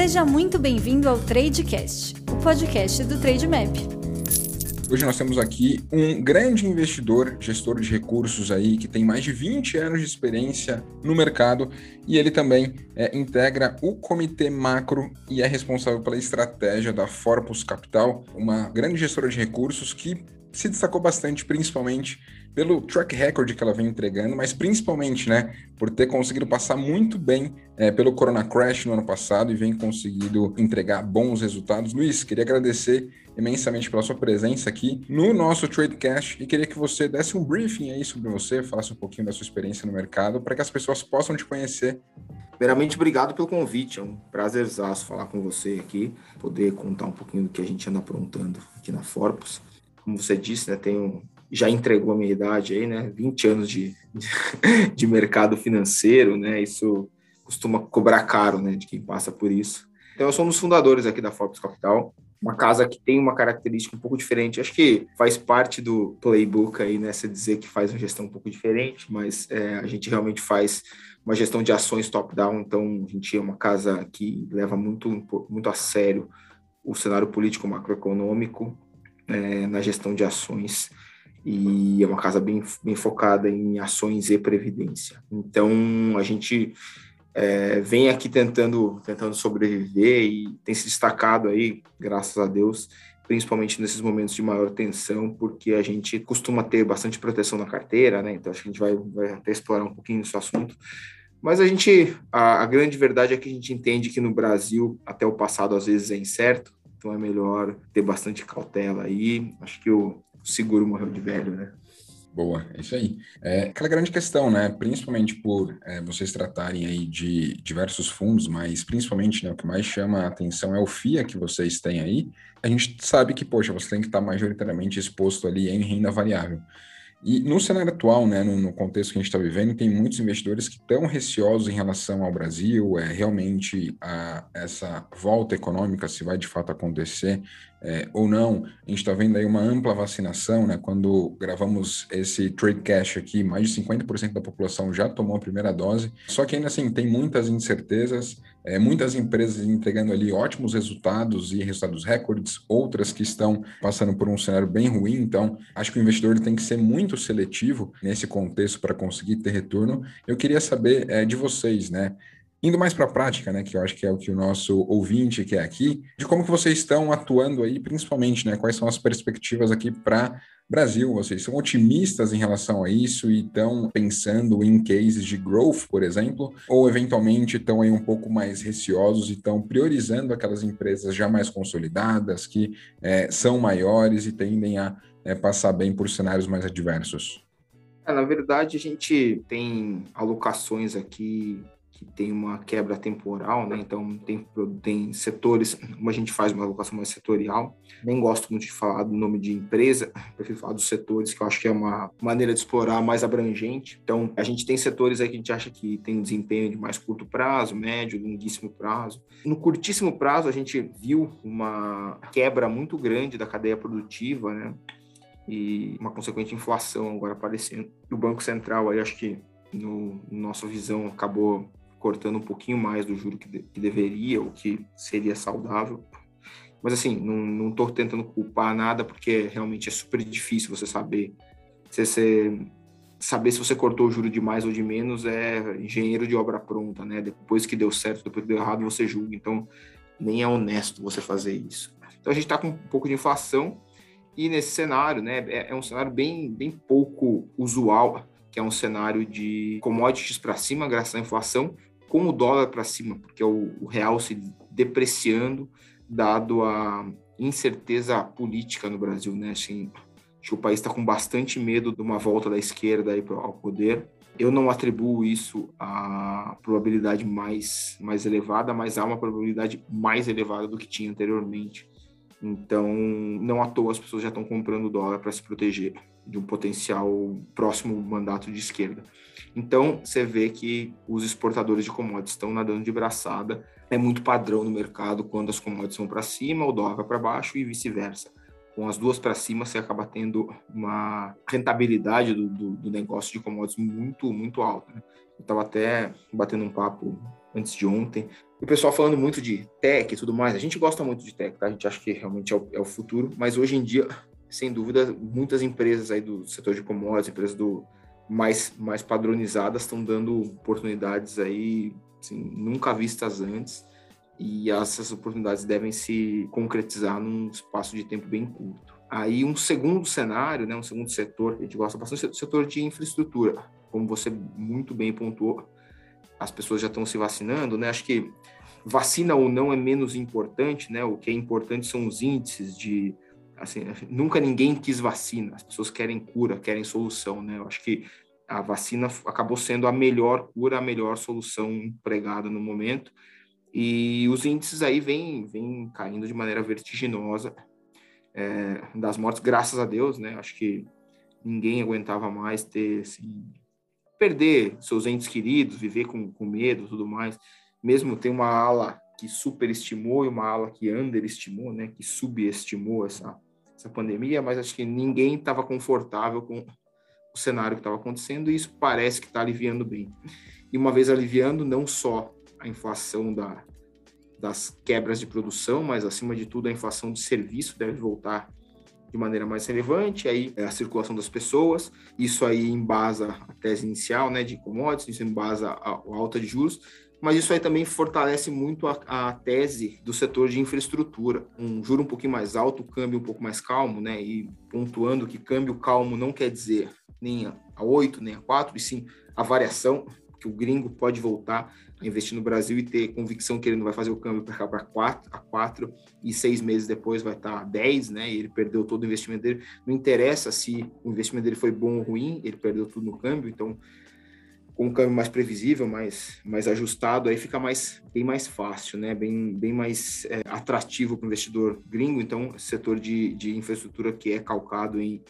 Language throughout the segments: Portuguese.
Seja muito bem-vindo ao Tradecast, o podcast do Trademap. Hoje nós temos aqui um grande investidor, gestor de recursos aí, que tem mais de 20 anos de experiência no mercado e ele também é, integra o comitê macro e é responsável pela estratégia da Forpus Capital, uma grande gestora de recursos que se destacou bastante, principalmente pelo track record que ela vem entregando, mas principalmente, né, por ter conseguido passar muito bem é, pelo Corona Crash no ano passado e vem conseguido entregar bons resultados. Luiz, queria agradecer imensamente pela sua presença aqui no nosso Tradecast e queria que você desse um briefing aí sobre você, falasse um pouquinho da sua experiência no mercado, para que as pessoas possam te conhecer. Primeiramente, obrigado pelo convite, é um prazerzaço falar com você aqui, poder contar um pouquinho do que a gente anda aprontando aqui na Forpus. Como você disse, né, tenho já entregou a minha idade aí, né? 20 anos de, de mercado financeiro, né? Isso costuma cobrar caro, né? De quem passa por isso. Então, eu sou um dos fundadores aqui da Forbes Capital, uma casa que tem uma característica um pouco diferente. Acho que faz parte do playbook aí, né? Você dizer que faz uma gestão um pouco diferente, mas é, a gente realmente faz uma gestão de ações top-down. Então, a gente é uma casa que leva muito, muito a sério o cenário político macroeconômico é, na gestão de ações e é uma casa bem, bem focada em ações e previdência. Então, a gente é, vem aqui tentando, tentando sobreviver e tem se destacado aí, graças a Deus, principalmente nesses momentos de maior tensão, porque a gente costuma ter bastante proteção na carteira, né? Então, acho que a gente vai, vai até explorar um pouquinho esse assunto. Mas a gente, a, a grande verdade é que a gente entende que no Brasil, até o passado às vezes é incerto, então é melhor ter bastante cautela aí. Acho que o, seguro morreu de velho, né? Boa, é isso aí. É aquela grande questão, né? Principalmente por é, vocês tratarem aí de diversos fundos, mas principalmente né, o que mais chama a atenção é o FIA que vocês têm aí. A gente sabe que, poxa, você tem que estar majoritariamente exposto ali em renda variável. E no cenário atual, né, no, no contexto que a gente está vivendo, tem muitos investidores que estão receosos em relação ao Brasil, é realmente a, essa volta econômica, se vai de fato acontecer é, ou não. A gente está vendo aí uma ampla vacinação, né? Quando gravamos esse trade cash aqui, mais de 50% da população já tomou a primeira dose. Só que ainda assim tem muitas incertezas, é, muitas empresas entregando ali ótimos resultados e resultados recordes, outras que estão passando por um cenário bem ruim. Então, acho que o investidor tem que ser muito seletivo nesse contexto para conseguir ter retorno. Eu queria saber é, de vocês, né? Indo mais para a prática, né, que eu acho que é o que o nosso ouvinte quer aqui, de como que vocês estão atuando aí, principalmente, né, quais são as perspectivas aqui para Brasil? Vocês são otimistas em relação a isso e estão pensando em cases de growth, por exemplo, ou eventualmente estão aí um pouco mais receosos e estão priorizando aquelas empresas já mais consolidadas, que é, são maiores e tendem a é, passar bem por cenários mais adversos? É, na verdade, a gente tem alocações aqui que tem uma quebra temporal, né? Então tem, tem setores, como a gente faz uma alocação mais setorial, nem gosto muito de falar do nome de empresa, prefiro falar dos setores, que eu acho que é uma maneira de explorar mais abrangente. Então a gente tem setores aí que a gente acha que tem um desempenho de mais curto prazo, médio, longuíssimo prazo. No curtíssimo prazo a gente viu uma quebra muito grande da cadeia produtiva, né? E uma consequente inflação agora aparecendo. E o Banco Central aí acho que no, no nossa visão acabou cortando um pouquinho mais do juro que, de, que deveria, ou que seria saudável. Mas assim, não estou tentando culpar nada, porque realmente é super difícil você saber. Se você saber se você cortou o juro de mais ou de menos é engenheiro de obra pronta, né? Depois que deu certo, depois que deu errado, você julga. Então, nem é honesto você fazer isso. Então, a gente está com um pouco de inflação e nesse cenário, né? É, é um cenário bem, bem pouco usual, que é um cenário de commodities para cima, graças à inflação, com o dólar para cima, porque o, o real se depreciando, dado a incerteza política no Brasil, né? Assim, acho que o país está com bastante medo de uma volta da esquerda aí ao poder. Eu não atribuo isso à probabilidade mais, mais elevada, mas há uma probabilidade mais elevada do que tinha anteriormente. Então, não à toa as pessoas já estão comprando dólar para se proteger de um potencial próximo mandato de esquerda. Então, você vê que os exportadores de commodities estão nadando de braçada. É muito padrão no mercado quando as commodities vão para cima, o dólar para baixo e vice-versa. Com as duas para cima, você acaba tendo uma rentabilidade do, do, do negócio de commodities muito, muito alta. Né? Eu estava até batendo um papo antes de ontem o pessoal falando muito de tech e tudo mais, a gente gosta muito de tech, tá? A gente acha que realmente é o, é o futuro, mas hoje em dia, sem dúvida, muitas empresas aí do setor de commodities, empresas do mais, mais padronizadas estão dando oportunidades aí assim, nunca vistas antes e essas oportunidades devem se concretizar num espaço de tempo bem curto. Aí um segundo cenário, né, um segundo setor que a gente gosta bastante, é o setor de infraestrutura. Como você muito bem pontuou, as pessoas já estão se vacinando, né? Acho que vacina ou não é menos importante, né? O que é importante são os índices de assim, nunca ninguém quis vacina, as pessoas querem cura, querem solução, né? Eu acho que a vacina acabou sendo a melhor cura, a melhor solução empregada no momento. E os índices aí vêm, vêm caindo de maneira vertiginosa é, das mortes, graças a Deus, né? Acho que ninguém aguentava mais ter, assim, perder seus entes queridos, viver com, com medo tudo mais. Mesmo tem uma ala que superestimou e uma ala que underestimou, né? Que subestimou essa, essa pandemia, mas acho que ninguém estava confortável com o cenário que estava acontecendo e isso parece que está aliviando bem. E uma vez aliviando, não só a inflação da, das quebras de produção, mas acima de tudo a inflação de serviço deve voltar de maneira mais relevante, aí é a circulação das pessoas, isso aí embasa a tese inicial, né, de commodities, isso embasa a, a alta de juros, mas isso aí também fortalece muito a, a, tese do setor de infraestrutura. Um juro um pouquinho mais alto, câmbio um pouco mais calmo, né, e pontuando que câmbio calmo não quer dizer nem a 8, nem a 4, e sim a variação, que o gringo pode voltar investir no Brasil e ter convicção que ele não vai fazer o câmbio para cá para 4 a 4 e seis meses depois vai estar a 10, né? E ele perdeu todo o investimento dele. Não interessa se o investimento dele foi bom ou ruim, ele perdeu tudo no câmbio, então com um câmbio mais previsível, mais, mais ajustado, aí fica mais, bem mais fácil, né? bem, bem mais é, atrativo para o investidor gringo. Então, setor de, de infraestrutura que é calcado em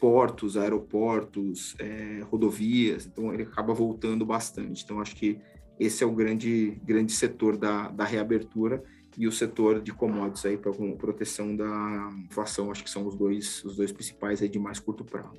portos, aeroportos, é, rodovias, então ele acaba voltando bastante. Então, acho que esse é o grande, grande setor da, da reabertura e o setor de commodities aí para proteção da inflação, acho que são os dois, os dois principais aí de mais curto prazo.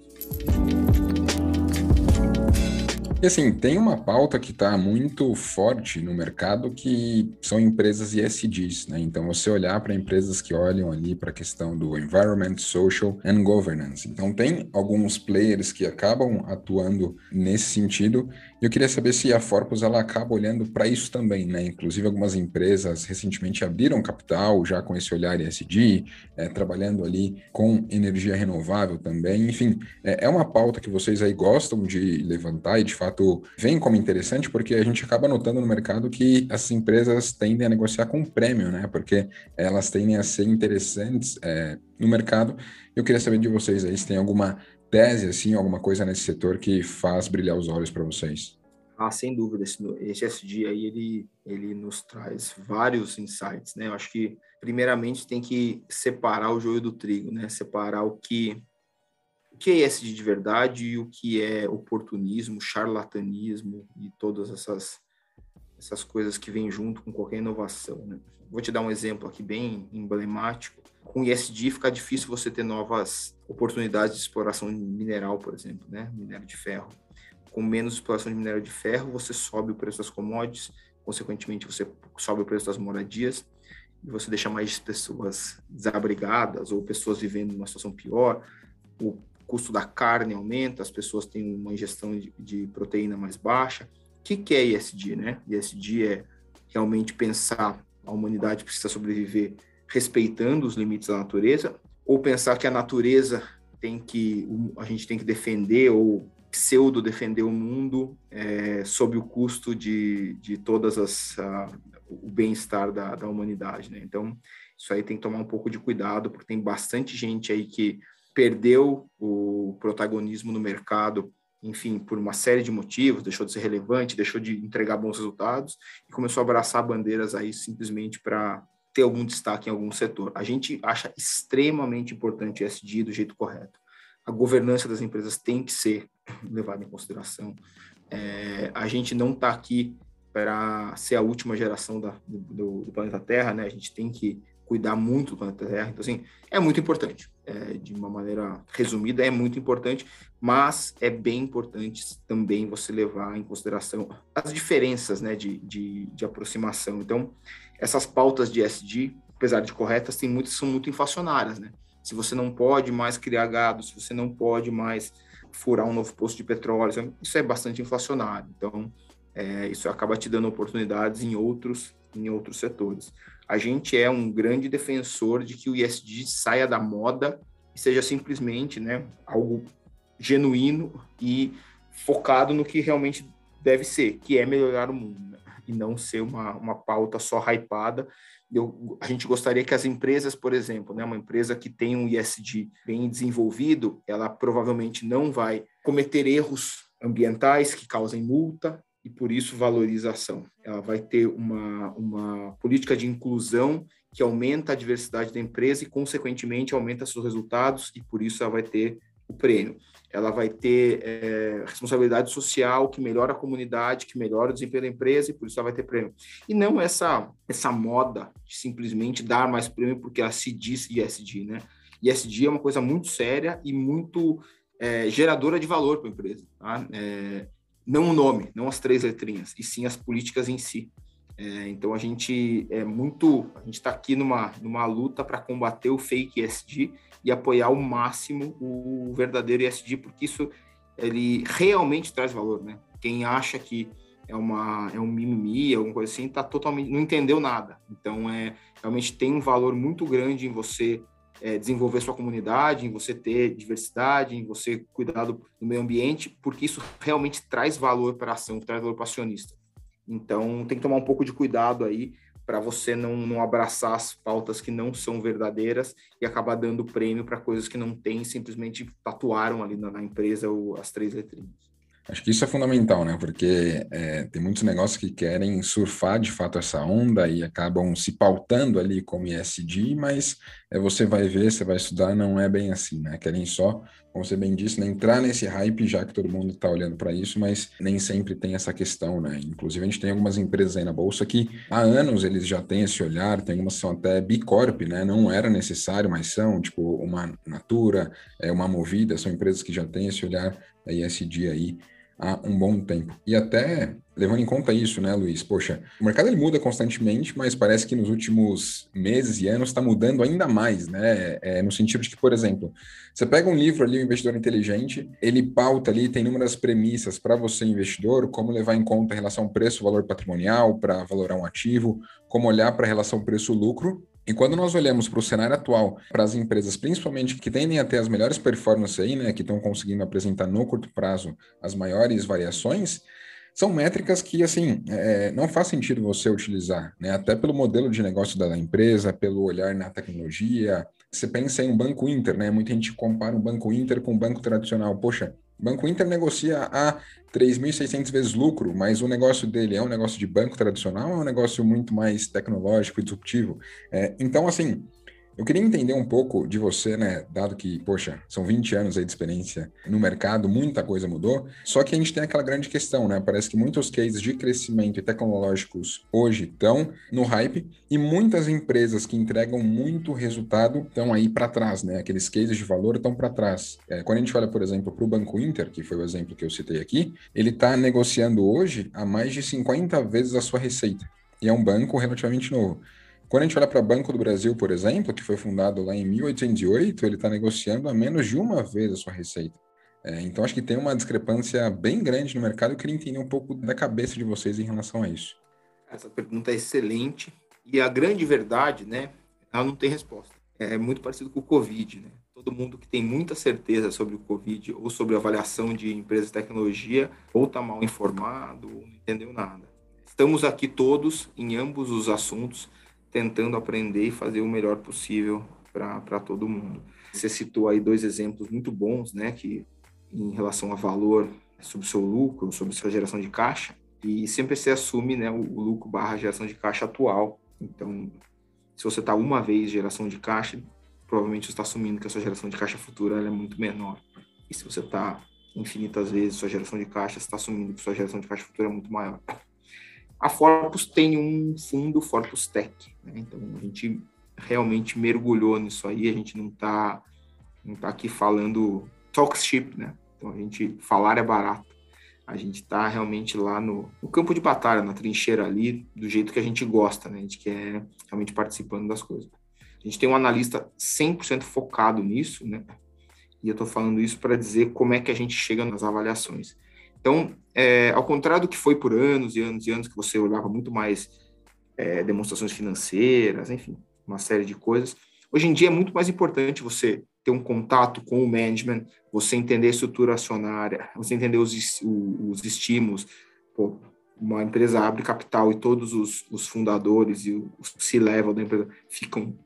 E assim, tem uma pauta que está muito forte no mercado que são empresas ESGs, né? Então, você olhar para empresas que olham ali para a questão do environment, social and governance. Então, tem alguns players que acabam atuando nesse sentido eu queria saber se a Forpus ela acaba olhando para isso também, né? Inclusive algumas empresas recentemente abriram capital já com esse olhar ESG, é, trabalhando ali com energia renovável também. Enfim, é, é, uma pauta que vocês aí gostam de levantar e de fato vem como interessante porque a gente acaba notando no mercado que essas empresas tendem a negociar com prêmio, né? Porque elas tendem a ser interessantes é, no mercado. Eu queria saber de vocês aí se tem alguma tese, assim, alguma coisa nesse setor que faz brilhar os olhos para vocês? Ah, sem dúvida, esse, SD aí, ele, ele nos traz vários insights, né? Eu acho que, primeiramente, tem que separar o joio do trigo, né? Separar o que, o que é ESG de verdade e o que é oportunismo, charlatanismo e todas essas, essas coisas que vêm junto com qualquer inovação, né? Vou te dar um exemplo aqui bem emblemático. Com ISD fica difícil você ter novas oportunidades de exploração mineral, por exemplo, né? Minério de ferro. Com menos exploração de minério de ferro, você sobe o preço das commodities, consequentemente você sobe o preço das moradias e você deixa mais pessoas desabrigadas ou pessoas vivendo numa situação pior. O custo da carne aumenta, as pessoas têm uma ingestão de, de proteína mais baixa. O que, que é ISD, né? ISD é realmente pensar a humanidade precisa sobreviver respeitando os limites da natureza, ou pensar que a natureza tem que a gente tem que defender ou pseudo defender o mundo é, sob o custo de, de todas as o bem-estar da, da humanidade, né? Então isso aí tem que tomar um pouco de cuidado porque tem bastante gente aí que perdeu o protagonismo no mercado enfim, por uma série de motivos, deixou de ser relevante, deixou de entregar bons resultados e começou a abraçar bandeiras aí simplesmente para ter algum destaque em algum setor. A gente acha extremamente importante o ESG do jeito correto. A governança das empresas tem que ser levada em consideração. É, a gente não está aqui para ser a última geração da, do, do, planeta Terra, né? A gente tem que cuidar muito do planeta Terra. Então, assim, é muito importante. É, de uma maneira resumida, é muito importante, mas é bem importante também você levar em consideração as diferenças né, de, de, de aproximação. Então, essas pautas de SD, apesar de corretas, tem muitas são muito inflacionárias, né? Se você não pode mais criar gado, se você não pode mais furar um novo posto de petróleo, isso é bastante inflacionário. Então, é, isso acaba te dando oportunidades em outros em outros setores. A gente é um grande defensor de que o ISD saia da moda e seja simplesmente né, algo genuíno e focado no que realmente deve ser, que é melhorar o mundo, né? E não ser uma, uma pauta só hypada. Eu, a gente gostaria que as empresas, por exemplo, né, uma empresa que tem um ISD bem desenvolvido, ela provavelmente não vai cometer erros ambientais que causem multa, e por isso valorização. Ela vai ter uma, uma política de inclusão que aumenta a diversidade da empresa e, consequentemente, aumenta seus resultados e por isso ela vai ter o prêmio. Ela vai ter é, responsabilidade social que melhora a comunidade, que melhora o desempenho da empresa e por isso ela vai ter prêmio. E não essa essa moda de simplesmente dar mais prêmio porque ela se diz ISD, né? ISD é uma coisa muito séria e muito é, geradora de valor para a empresa. Tá? É, não o nome, não as três letrinhas, e sim as políticas em si. É, então a gente é muito, a gente está aqui numa, numa luta para combater o fake ESG e apoiar ao máximo o verdadeiro ESG, porque isso ele realmente traz valor, né? Quem acha que é uma é um mimimi, alguma coisa assim, tá totalmente não entendeu nada. Então é realmente tem um valor muito grande em você é, desenvolver sua comunidade, em você ter diversidade, em você cuidar do, do meio ambiente, porque isso realmente traz valor para a ação, traz valor para acionista. Então, tem que tomar um pouco de cuidado aí para você não, não abraçar as pautas que não são verdadeiras e acabar dando prêmio para coisas que não tem, simplesmente tatuaram ali na, na empresa o, as três letrinhas. Acho que isso é fundamental, né? Porque é, tem muitos negócios que querem surfar de fato essa onda e acabam se pautando ali como ISD, mas é, você vai ver, você vai estudar, não é bem assim, né? Querem só, como você bem disse, né, entrar nesse hype já que todo mundo está olhando para isso, mas nem sempre tem essa questão, né? Inclusive a gente tem algumas empresas aí na bolsa que há anos eles já têm esse olhar, tem algumas que são até bicorp, né? Não era necessário, mas são, tipo uma Natura, é uma Movida, são empresas que já têm esse olhar ISD aí há um bom tempo. E até levando em conta isso, né, Luiz? Poxa, o mercado ele muda constantemente, mas parece que nos últimos meses e anos está mudando ainda mais, né? É, no sentido de que, por exemplo, você pega um livro ali, o Investidor Inteligente, ele pauta ali, tem inúmeras premissas para você, investidor, como levar em conta a relação preço-valor patrimonial para valorar um ativo, como olhar para a relação preço-lucro e quando nós olhamos para o cenário atual, para as empresas, principalmente que tendem a ter as melhores performances aí, né, que estão conseguindo apresentar no curto prazo as maiores variações, são métricas que, assim, é, não faz sentido você utilizar, né? Até pelo modelo de negócio da empresa, pelo olhar na tecnologia. Você pensa em um banco Inter, né? Muita gente compara um banco Inter com um banco tradicional. Poxa, o Banco Inter negocia a 3.600 vezes lucro, mas o negócio dele é um negócio de banco tradicional é um negócio muito mais tecnológico e disruptivo? É, então, assim, eu queria entender um pouco de você, né? Dado que, poxa, são 20 anos aí de experiência no mercado, muita coisa mudou. Só que a gente tem aquela grande questão, né? Parece que muitos cases de crescimento e tecnológicos hoje estão no hype e muitas empresas que entregam muito resultado estão aí para trás, né? Aqueles cases de valor estão para trás. É, quando a gente olha, por exemplo, para o Banco Inter, que foi o exemplo que eu citei aqui, ele está negociando hoje a mais de 50 vezes a sua receita. E é um banco relativamente novo. Quando a gente olha para o Banco do Brasil, por exemplo, que foi fundado lá em 1808, ele está negociando a menos de uma vez a sua receita. É, então, acho que tem uma discrepância bem grande no mercado. Eu queria entender um pouco da cabeça de vocês em relação a isso. Essa pergunta é excelente. E a grande verdade, né, ela não tem resposta. É muito parecido com o Covid, né? Todo mundo que tem muita certeza sobre o Covid ou sobre a avaliação de empresas de tecnologia ou está mal informado ou não entendeu nada. Estamos aqui todos em ambos os assuntos tentando aprender e fazer o melhor possível para todo mundo. Você citou aí dois exemplos muito bons, né, que em relação a valor sobre o seu lucro, sobre sua geração de caixa, e sempre você assume né, o, lucro barra geração de caixa atual. Então, se você está uma vez geração de caixa, provavelmente você está assumindo que a sua geração de caixa futura é muito menor. E se você está infinitas vezes sua geração de caixa, você está assumindo que sua geração de caixa futura é muito maior. A Forpus tem um fundo Forpus Tech, né? então a gente realmente mergulhou nisso aí, a gente não está não tá aqui falando talk ship, né? Então a gente falar é barato. A gente está realmente lá no, no, campo de batalha, na trincheira ali, do jeito que a gente gosta, né? A gente quer realmente participando das coisas. A gente tem um analista 100% focado nisso, né? E eu estou falando isso para dizer como é que a gente chega nas avaliações. Então, é, ao contrário do que foi por anos e anos e anos, que você olhava muito mais é, demonstrações financeiras, enfim, uma série de coisas, hoje em dia é muito mais importante você ter um contato com o management, você entender a estrutura acionária, você entender os, os estímulos. Pô, uma empresa abre capital e todos os, os fundadores e os se levam da empresa ficam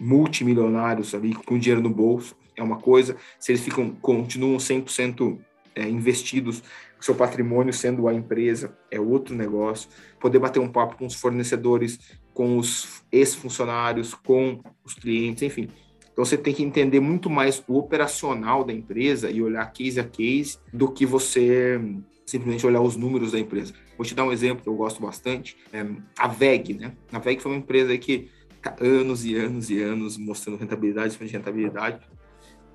multimilionários ali com dinheiro no bolso, é uma coisa. Se eles ficam continuam 100% é, investidos, seu patrimônio sendo a empresa, é outro negócio. Poder bater um papo com os fornecedores, com os ex-funcionários, com os clientes, enfim. Então você tem que entender muito mais o operacional da empresa e olhar case a case do que você simplesmente olhar os números da empresa. Vou te dar um exemplo que eu gosto bastante, é a VEG, né? A VEG foi uma empresa que tá anos e anos e anos mostrando rentabilidade, de rentabilidade.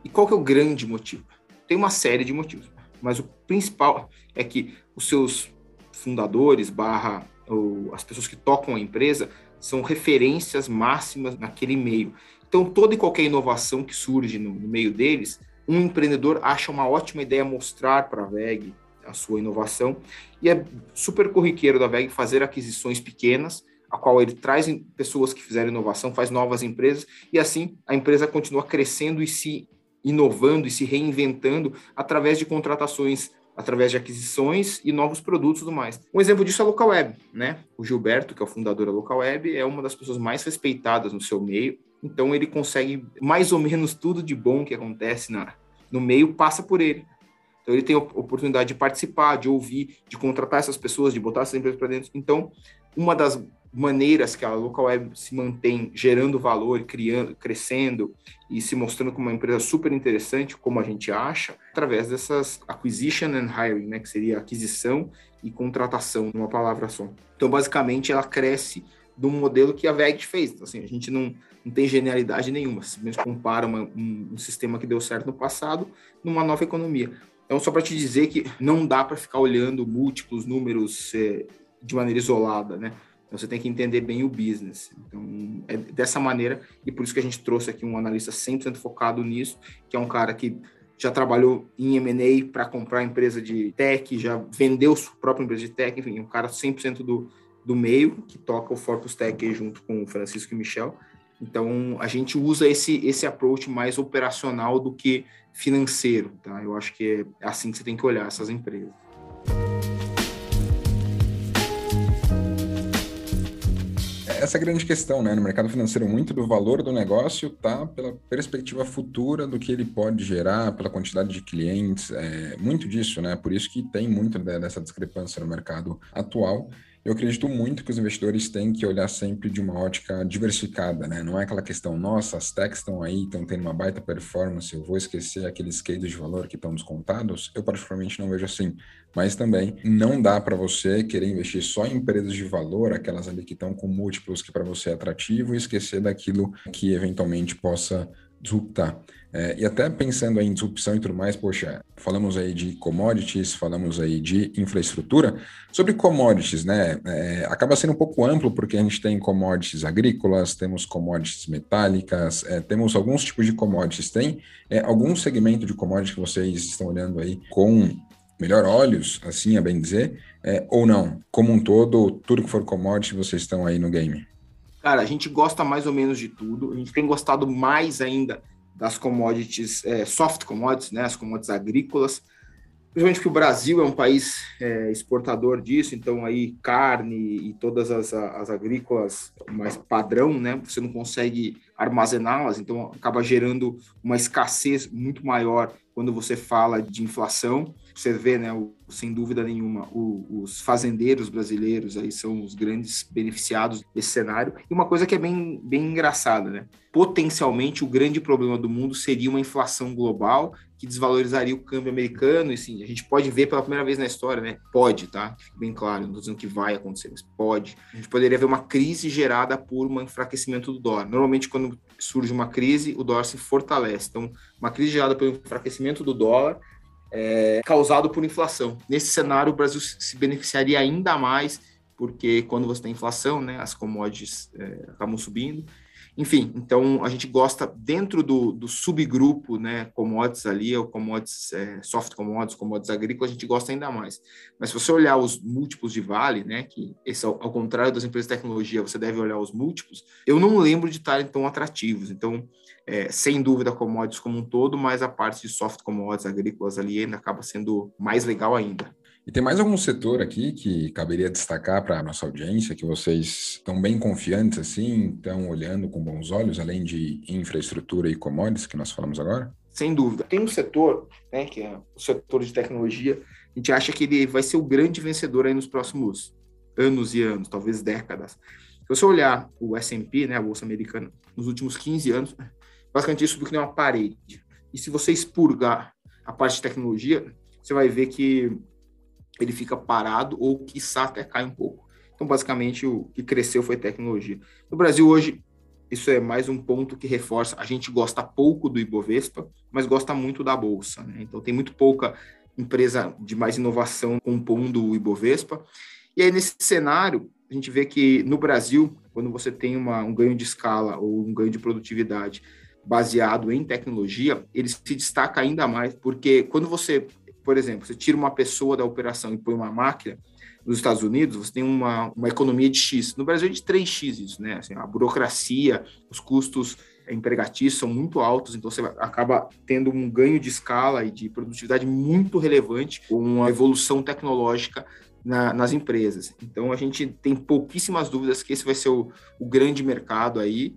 E qual que é o grande motivo? Tem uma série de motivos, mas o principal é que os seus fundadores barra ou as pessoas que tocam a empresa são referências máximas naquele meio. Então, toda e qualquer inovação que surge no, no meio deles, um empreendedor acha uma ótima ideia mostrar para a VEG a sua inovação. E é super corriqueiro da VEG fazer aquisições pequenas, a qual ele traz pessoas que fizeram inovação, faz novas empresas, e assim a empresa continua crescendo e se inovando e se reinventando através de contratações, através de aquisições e novos produtos e tudo mais. Um exemplo disso é a LocalWeb, né? O Gilberto, que é o fundador da LocalWeb, é uma das pessoas mais respeitadas no seu meio, então ele consegue mais ou menos tudo de bom que acontece na, no meio passa por ele. Então ele tem a oportunidade de participar, de ouvir, de contratar essas pessoas, de botar essas empresas para dentro. Então, uma das maneiras que a local web se mantém gerando valor, criando, crescendo e se mostrando como uma empresa super interessante, como a gente acha, através dessas acquisition and hiring, né, que seria aquisição e contratação, numa palavra só. Então, basicamente, ela cresce do modelo que a VEG fez. Então, assim, a gente não, não tem genialidade nenhuma, simplesmente compara uma, um, um, sistema que deu certo no passado numa nova economia. Então, só para te dizer que não dá para ficar olhando múltiplos números é, de maneira isolada, né? Então, você tem que entender bem o business. Então, é dessa maneira, e por isso que a gente trouxe aqui um analista 100% focado nisso, que é um cara que já trabalhou em M&A para comprar empresa de tech, já vendeu sua própria empresa de tech, enfim, um cara 100% do, do meio, que toca o Forpus Tech junto com o Francisco e Michel. Então, a gente usa esse, esse approach mais operacional do que financeiro, tá? Eu acho que é assim que você tem que olhar essas empresas. Essa é a grande questão, né? No mercado financeiro, muito do valor do negócio tá pela perspectiva futura do que ele pode gerar, pela quantidade de clientes, é, muito disso, né? Por isso que tem muito dessa discrepância no mercado atual eu acredito muito que os investidores têm que olhar sempre de uma ótica diversificada, né? Não é aquela questão, nossa, as techs estão aí, estão tendo uma baita performance, eu vou esquecer aqueles cases de valor que estão descontados. Eu, particularmente, não vejo assim. Mas também não dá para você querer investir só em empresas de valor, aquelas ali que estão com múltiplos que para você é atrativo, e esquecer daquilo que eventualmente possa disruptar. É, e até pensando em disrupção e tudo mais, poxa, falamos aí de commodities, falamos aí de infraestrutura. Sobre commodities, né? É, acaba sendo um pouco amplo, porque a gente tem commodities agrícolas, temos commodities metálicas, é, temos alguns tipos de commodities. Tem é, algum segmento de commodities que vocês estão olhando aí com melhor olhos, assim a bem dizer, é, ou não? Como um todo, tudo que for commodity, vocês estão aí no game? Cara, a gente gosta mais ou menos de tudo. A gente tem gostado mais ainda das commodities, é, soft commodities, né, as commodities agrícolas, principalmente que o Brasil é um país é, exportador disso, então aí carne e todas as, as agrícolas mais padrão, né, você não consegue armazená-las, então acaba gerando uma escassez muito maior quando você fala de inflação. Você vê, né, o, sem dúvida nenhuma, o, os fazendeiros brasileiros aí são os grandes beneficiados desse cenário. E uma coisa que é bem, bem engraçada, né? Potencialmente, o grande problema do mundo seria uma inflação global que desvalorizaria o câmbio americano, e sim, a gente pode ver pela primeira vez na história, né? Pode, tá? Fique bem claro, não estou dizendo que vai acontecer, mas pode. A gente poderia ver uma crise gerada por um enfraquecimento do dólar. Normalmente, quando surge uma crise, o dólar se fortalece. Então, uma crise gerada pelo enfraquecimento do dólar é, causado por inflação. Nesse cenário, o Brasil se beneficiaria ainda mais, porque quando você tem inflação, né, as commodities é, acabam subindo, enfim, então a gente gosta dentro do, do subgrupo, né, commodities ali, ou commodities, é, soft commodities, commodities agrícolas, a gente gosta ainda mais. Mas se você olhar os múltiplos de vale, né, que esse ao, ao contrário das empresas de tecnologia, você deve olhar os múltiplos, eu não lembro de estarem tão atrativos. Então, é, sem dúvida, commodities como um todo, mas a parte de soft commodities agrícolas ali ainda acaba sendo mais legal ainda. E tem mais algum setor aqui que caberia destacar para a nossa audiência, que vocês estão bem confiantes assim, estão olhando com bons olhos, além de infraestrutura e commodities que nós falamos agora? Sem dúvida. Tem um setor, né, que é o setor de tecnologia, a gente acha que ele vai ser o grande vencedor aí nos próximos anos e anos, talvez décadas. Se você olhar o S&P, né, a Bolsa Americana, nos últimos 15 anos, basicamente isso subiu que nem uma parede. E se você expurgar a parte de tecnologia, você vai ver que ele fica parado ou, quiçá, até cai um pouco. Então, basicamente, o que cresceu foi tecnologia. No Brasil, hoje, isso é mais um ponto que reforça. A gente gosta pouco do Ibovespa, mas gosta muito da Bolsa. Né? Então, tem muito pouca empresa de mais inovação compondo o Ibovespa. E aí, nesse cenário, a gente vê que no Brasil, quando você tem uma, um ganho de escala ou um ganho de produtividade baseado em tecnologia, ele se destaca ainda mais, porque quando você por exemplo, você tira uma pessoa da operação e põe uma máquina, nos Estados Unidos, você tem uma, uma economia de X. No Brasil é de 3X isso, né? Assim, a burocracia, os custos empregatícios são muito altos, então você acaba tendo um ganho de escala e de produtividade muito relevante com uma evolução tecnológica na, nas empresas. Então a gente tem pouquíssimas dúvidas que esse vai ser o, o grande mercado aí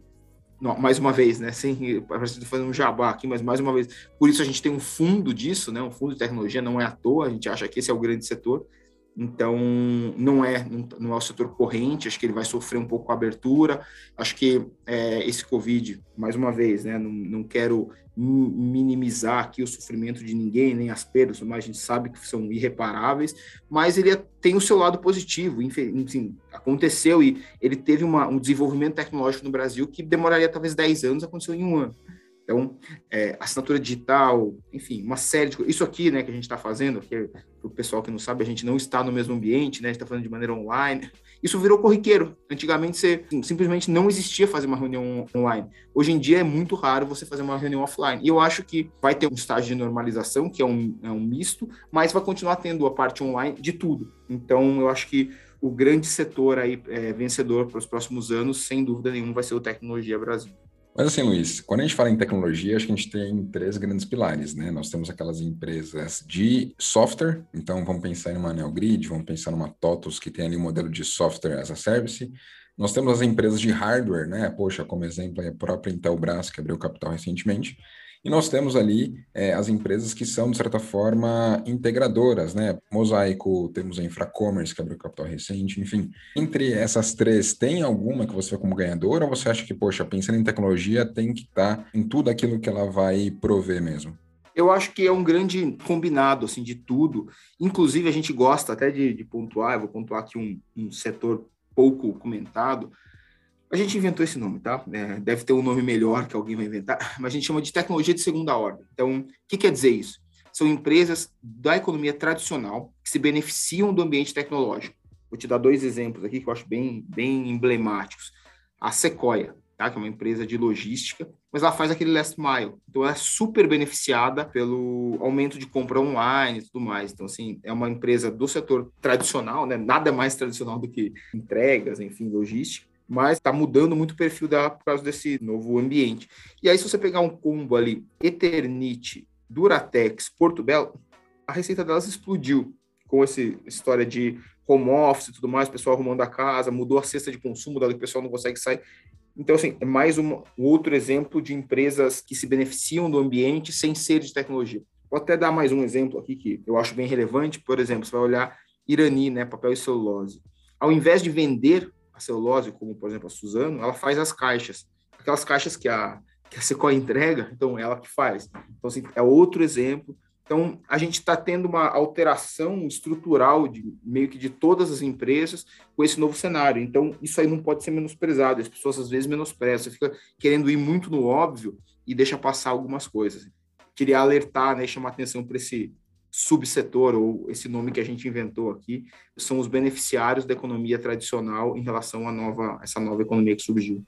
mais uma vez, né? Sem parece fazer um jabá aqui, mas mais uma vez, por isso a gente tem um fundo disso, né? Um fundo de tecnologia não é à toa, a gente acha que esse é o grande setor. Então, não é, não é o setor corrente, acho que ele vai sofrer um pouco a abertura. Acho que é, esse Covid, mais uma vez, né, não, não quero minimizar aqui o sofrimento de ninguém, nem as perdas, mas a gente sabe que são irreparáveis, mas ele tem o seu lado positivo, enfim, aconteceu e ele teve uma, um desenvolvimento tecnológico no Brasil que demoraria talvez 10 anos, aconteceu em um ano. Então, é, assinatura digital, enfim, uma série de coisas. Isso aqui, né, que a gente está fazendo, que para o pessoal que não sabe, a gente não está no mesmo ambiente, né, a gente está fazendo de maneira online. Isso virou corriqueiro. Antigamente, você simplesmente não existia fazer uma reunião online. Hoje em dia, é muito raro você fazer uma reunião offline. E eu acho que vai ter um estágio de normalização, que é um, é um misto, mas vai continuar tendo a parte online de tudo. Então, eu acho que o grande setor aí é, vencedor para os próximos anos, sem dúvida nenhuma, vai ser o Tecnologia Brasil. Mas assim, Luiz, quando a gente fala em tecnologia, acho que a gente tem três grandes pilares, né? Nós temos aquelas empresas de software, então vamos pensar em uma NeoGrid, vamos pensar numa TOTUS, que tem ali um modelo de software as a service. Nós temos as empresas de hardware, né? Poxa, como exemplo, a própria Intelbras, que abriu capital recentemente. E nós temos ali é, as empresas que são, de certa forma, integradoras, né? Mosaico, temos a Infracommerce, que abriu capital recente, enfim. Entre essas três, tem alguma que você vê como ganhadora ou você acha que, poxa, pensando em tecnologia, tem que estar em tudo aquilo que ela vai prover mesmo? Eu acho que é um grande combinado assim de tudo. Inclusive, a gente gosta até de, de pontuar, eu vou pontuar aqui um, um setor pouco comentado, a gente inventou esse nome, tá? É, deve ter um nome melhor que alguém vai inventar, mas a gente chama de tecnologia de segunda ordem. Então, o que quer dizer isso? São empresas da economia tradicional que se beneficiam do ambiente tecnológico. Vou te dar dois exemplos aqui que eu acho bem, bem emblemáticos. A Sequoia, tá? que é uma empresa de logística, mas ela faz aquele last mile. Então, ela é super beneficiada pelo aumento de compra online e tudo mais. Então, assim, é uma empresa do setor tradicional, né? nada mais tradicional do que entregas, enfim, logística mas está mudando muito o perfil dela por causa desse novo ambiente. E aí, se você pegar um combo ali, Eternite, Duratex, Porto Belo, a receita delas explodiu com essa história de home office e tudo mais, pessoal arrumando a casa, mudou a cesta de consumo que o pessoal não consegue sair. Então, assim, é mais um outro exemplo de empresas que se beneficiam do ambiente sem ser de tecnologia. Vou até dar mais um exemplo aqui que eu acho bem relevante. Por exemplo, você vai olhar Irani, né, papel e celulose. Ao invés de vender a celulose, como por exemplo a Suzano, ela faz as caixas. Aquelas caixas que a, com a entrega, então ela que faz. Então, assim, é outro exemplo. Então, a gente está tendo uma alteração estrutural de meio que de todas as empresas com esse novo cenário. Então, isso aí não pode ser menosprezado. As pessoas às vezes menosprezam, fica querendo ir muito no óbvio e deixa passar algumas coisas. Queria alertar, né, chamar atenção para esse subsetor ou esse nome que a gente inventou aqui, são os beneficiários da economia tradicional em relação à nova essa nova economia que surgiu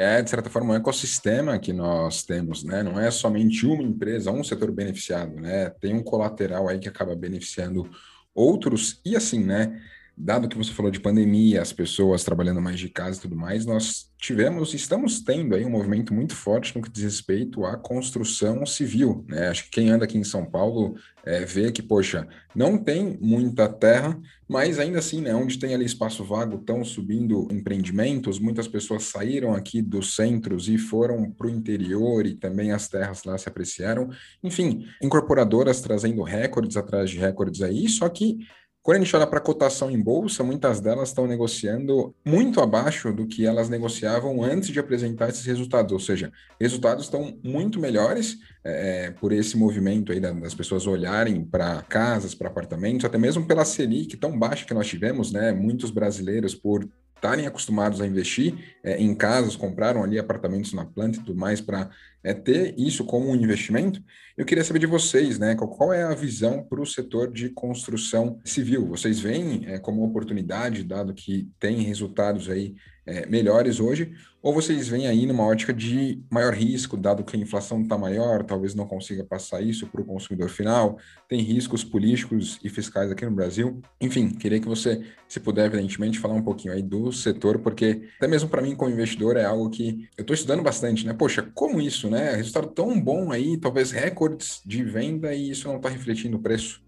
é, de certa forma, um ecossistema que nós temos, né? Não é somente uma empresa, um setor beneficiado, né? Tem um colateral aí que acaba beneficiando outros, e assim, né? Dado que você falou de pandemia, as pessoas trabalhando mais de casa e tudo mais, nós tivemos, estamos tendo aí um movimento muito forte no que diz respeito à construção civil, né? Acho que quem anda aqui em São Paulo é, vê que, poxa, não tem muita terra, mas ainda assim, né, onde tem ali espaço vago, estão subindo empreendimentos, muitas pessoas saíram aqui dos centros e foram para o interior e também as terras lá se apreciaram. Enfim, incorporadoras trazendo recordes atrás de recordes aí, só que quando a gente olha para a cotação em bolsa, muitas delas estão negociando muito abaixo do que elas negociavam antes de apresentar esses resultados, ou seja, resultados estão muito melhores é, por esse movimento aí das pessoas olharem para casas, para apartamentos, até mesmo pela Selic tão baixa que nós tivemos, né? Muitos brasileiros por estarem acostumados a investir é, em casas, compraram ali apartamentos na planta e tudo mais para é, ter isso como um investimento. Eu queria saber de vocês, né? Qual, é a visão para o setor de construção civil? Vocês veem é, como oportunidade, dado que tem resultados aí é, melhores hoje, ou vocês veem aí numa ótica de maior risco, dado que a inflação está maior, talvez não consiga passar isso para o consumidor final, tem riscos políticos e fiscais aqui no Brasil. Enfim, queria que você, se puder, evidentemente, falar um pouquinho aí do setor, porque até mesmo para mim, como investidor, é algo que eu estou estudando bastante, né? Poxa, como isso, né? Resultado tão bom aí, talvez recordes de venda e isso não está refletindo o preço.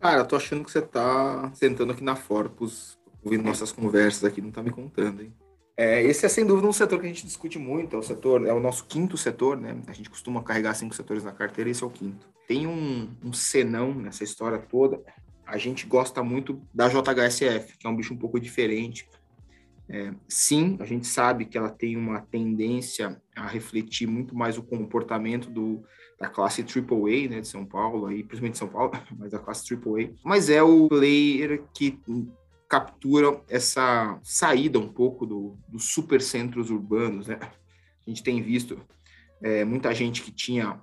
Cara, eu tô achando que você está sentando aqui na Forpus, ouvindo nossas conversas aqui, não está me contando, hein? É, esse é sem dúvida um setor que a gente discute muito, é o setor, é o nosso quinto setor, né? A gente costuma carregar cinco setores na carteira, esse é o quinto. Tem um, um senão nessa história toda. A gente gosta muito da JHSF, que é um bicho um pouco diferente. É, sim, a gente sabe que ela tem uma tendência a refletir muito mais o comportamento do, da classe AAA, né, de São Paulo, aí, principalmente de São Paulo, mas da classe AAA. Mas é o player que capturam essa saída um pouco do, dos supercentros urbanos, né? A gente tem visto é, muita gente que tinha,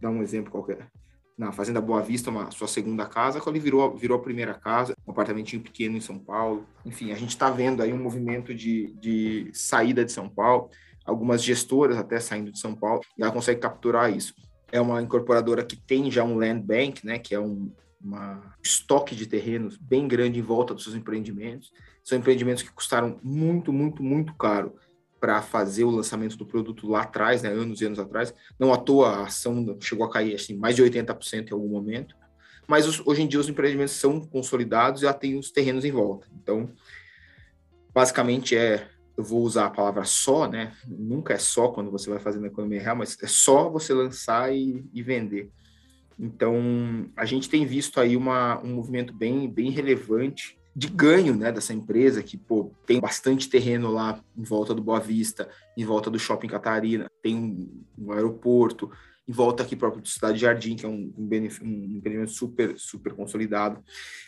dar um exemplo qualquer, na Fazenda Boa Vista, uma sua segunda casa, quando ele virou, virou a primeira casa, um apartamentinho pequeno em São Paulo. Enfim, a gente está vendo aí um movimento de, de saída de São Paulo, algumas gestoras até saindo de São Paulo, e ela consegue capturar isso. É uma incorporadora que tem já um land bank, né, que é um, uma estoque de terrenos bem grande em volta dos seus empreendimentos. São empreendimentos que custaram muito, muito, muito caro para fazer o lançamento do produto lá atrás, né, anos e anos atrás. Não à toa a ação chegou a cair assim, mais de 80% em algum momento. Mas os, hoje em dia os empreendimentos são consolidados e já tem os terrenos em volta. Então, basicamente é, eu vou usar a palavra só, né? Nunca é só quando você vai fazer na economia real, mas é só você lançar e, e vender. Então, a gente tem visto aí uma, um movimento bem, bem relevante de ganho né, dessa empresa, que pô, tem bastante terreno lá em volta do Boa Vista, em volta do Shopping Catarina, tem um, um aeroporto, em volta aqui próprio do Cidade Jardim, que é um, um, empreendimento super, super consolidado.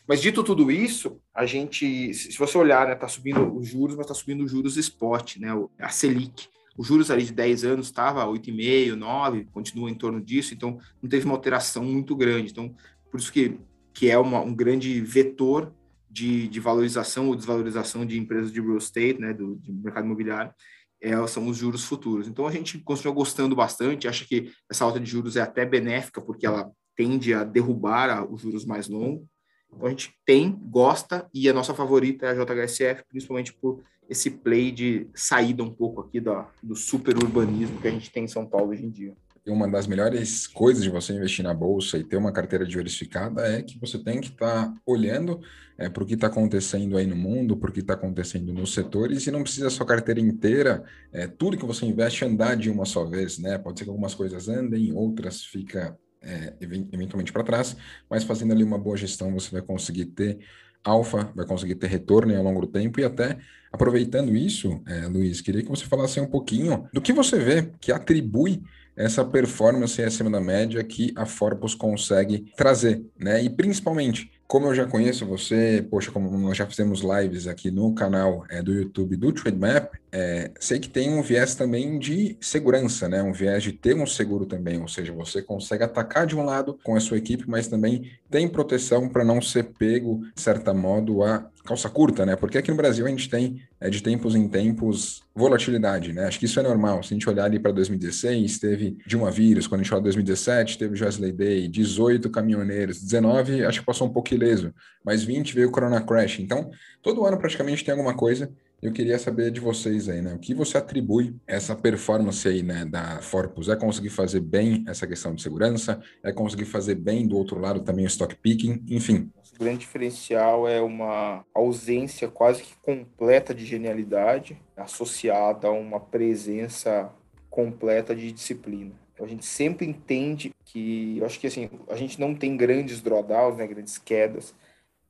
Mas dito tudo isso, a gente, se você olhar, né, tá subindo os juros, mas está subindo os juros spot, né, a Selic. Os juros ali de 10 anos estava 8,5, 9, continua em torno disso, então não teve uma alteração muito grande. Então, por isso que, que é uma, um grande vetor de, de valorização ou desvalorização de empresas de real estate, né, do, mercado imobiliário, é, são os juros futuros. Então, a gente continua gostando bastante, acha que essa alta de juros é até benéfica, porque ela tende a derrubar os juros mais longos. Então, a gente tem, gosta, e a nossa favorita é a JHSF, principalmente por esse play de saída um pouco aqui da, do superurbanismo que a gente tem em São Paulo hoje em dia. Uma das melhores coisas de você investir na bolsa e ter uma carteira diversificada é que você tem que estar tá olhando é, para o que está acontecendo aí no mundo, para o que está acontecendo nos setores, e não precisa a sua carteira inteira, é, tudo que você investe andar de uma só vez, né? Pode ser que algumas coisas andem, outras fica é, eventualmente para trás, mas fazendo ali uma boa gestão você vai conseguir ter alfa, vai conseguir ter retorno ao longo do tempo e até aproveitando isso, é, Luiz, queria que você falasse um pouquinho do que você vê que atribui essa performance acima da média que a Forpus consegue trazer, né? E principalmente, como eu já conheço você, poxa, como nós já fizemos lives aqui no canal é, do YouTube do TradeMap, é, sei que tem um viés também de segurança, né? Um viés de ter um seguro também, ou seja, você consegue atacar de um lado com a sua equipe, mas também tem proteção para não ser pego, de certa modo, a calça curta, né? Porque aqui no Brasil a gente tem, é, de tempos em tempos, volatilidade, né? Acho que isso é normal. Se a gente olhar ali para 2016, teve Dilma vírus, quando a gente olha 2017, teve Josley Day, 18 caminhoneiros, 19 acho que passou um pouco ileso, mas 20 veio o Corona Crash. Então, todo ano praticamente tem alguma coisa eu queria saber de vocês aí, né? O que você atribui essa performance aí, né, da Forpus? É conseguir fazer bem essa questão de segurança? É conseguir fazer bem do outro lado também o stock picking? Enfim. O grande diferencial é uma ausência quase que completa de genialidade associada a uma presença completa de disciplina. A gente sempre entende que, eu acho que assim, a gente não tem grandes drawdowns, né, grandes quedas,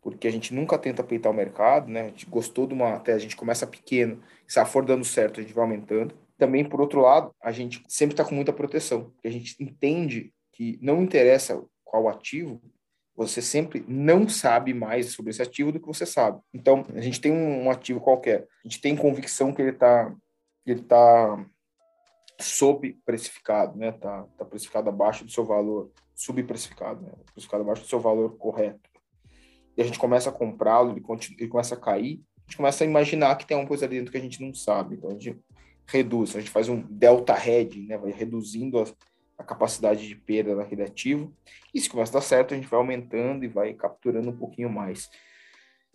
porque a gente nunca tenta peitar o mercado, né? A gente gostou de uma até a gente começa pequeno, se for dando certo, a gente vai aumentando. Também, por outro lado, a gente sempre está com muita proteção, porque a gente entende que não interessa qual ativo, você sempre não sabe mais sobre esse ativo do que você sabe. Então, a gente tem um ativo qualquer, a gente tem convicção que ele está ele tá subprecificado, né? Tá, tá precificado abaixo do seu valor, subprecificado, né? Precificado abaixo do seu valor correto e a gente começa a comprá-lo, ele, ele começa a cair, a gente começa a imaginar que tem uma coisa ali dentro que a gente não sabe. Então a gente reduz, a gente faz um delta hedge, né? vai reduzindo a, a capacidade de perda daquele ativo. E se começa a dar certo, a gente vai aumentando e vai capturando um pouquinho mais.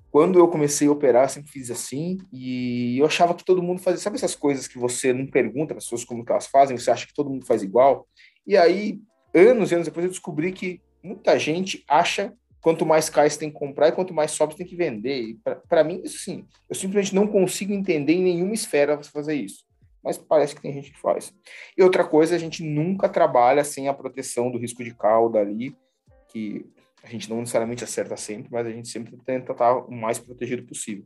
Quando eu comecei a operar, sempre fiz assim, e eu achava que todo mundo fazia. Sabe essas coisas que você não pergunta para as pessoas como que elas fazem, você acha que todo mundo faz igual? E aí, anos e anos depois, eu descobri que muita gente acha quanto mais cai você tem que comprar e quanto mais sobe você tem que vender. Para mim, isso sim, eu simplesmente não consigo entender em nenhuma esfera você fazer isso. Mas parece que tem gente que faz. E outra coisa, a gente nunca trabalha sem a proteção do risco de cauda ali, que a gente não necessariamente acerta sempre, mas a gente sempre tenta estar o mais protegido possível.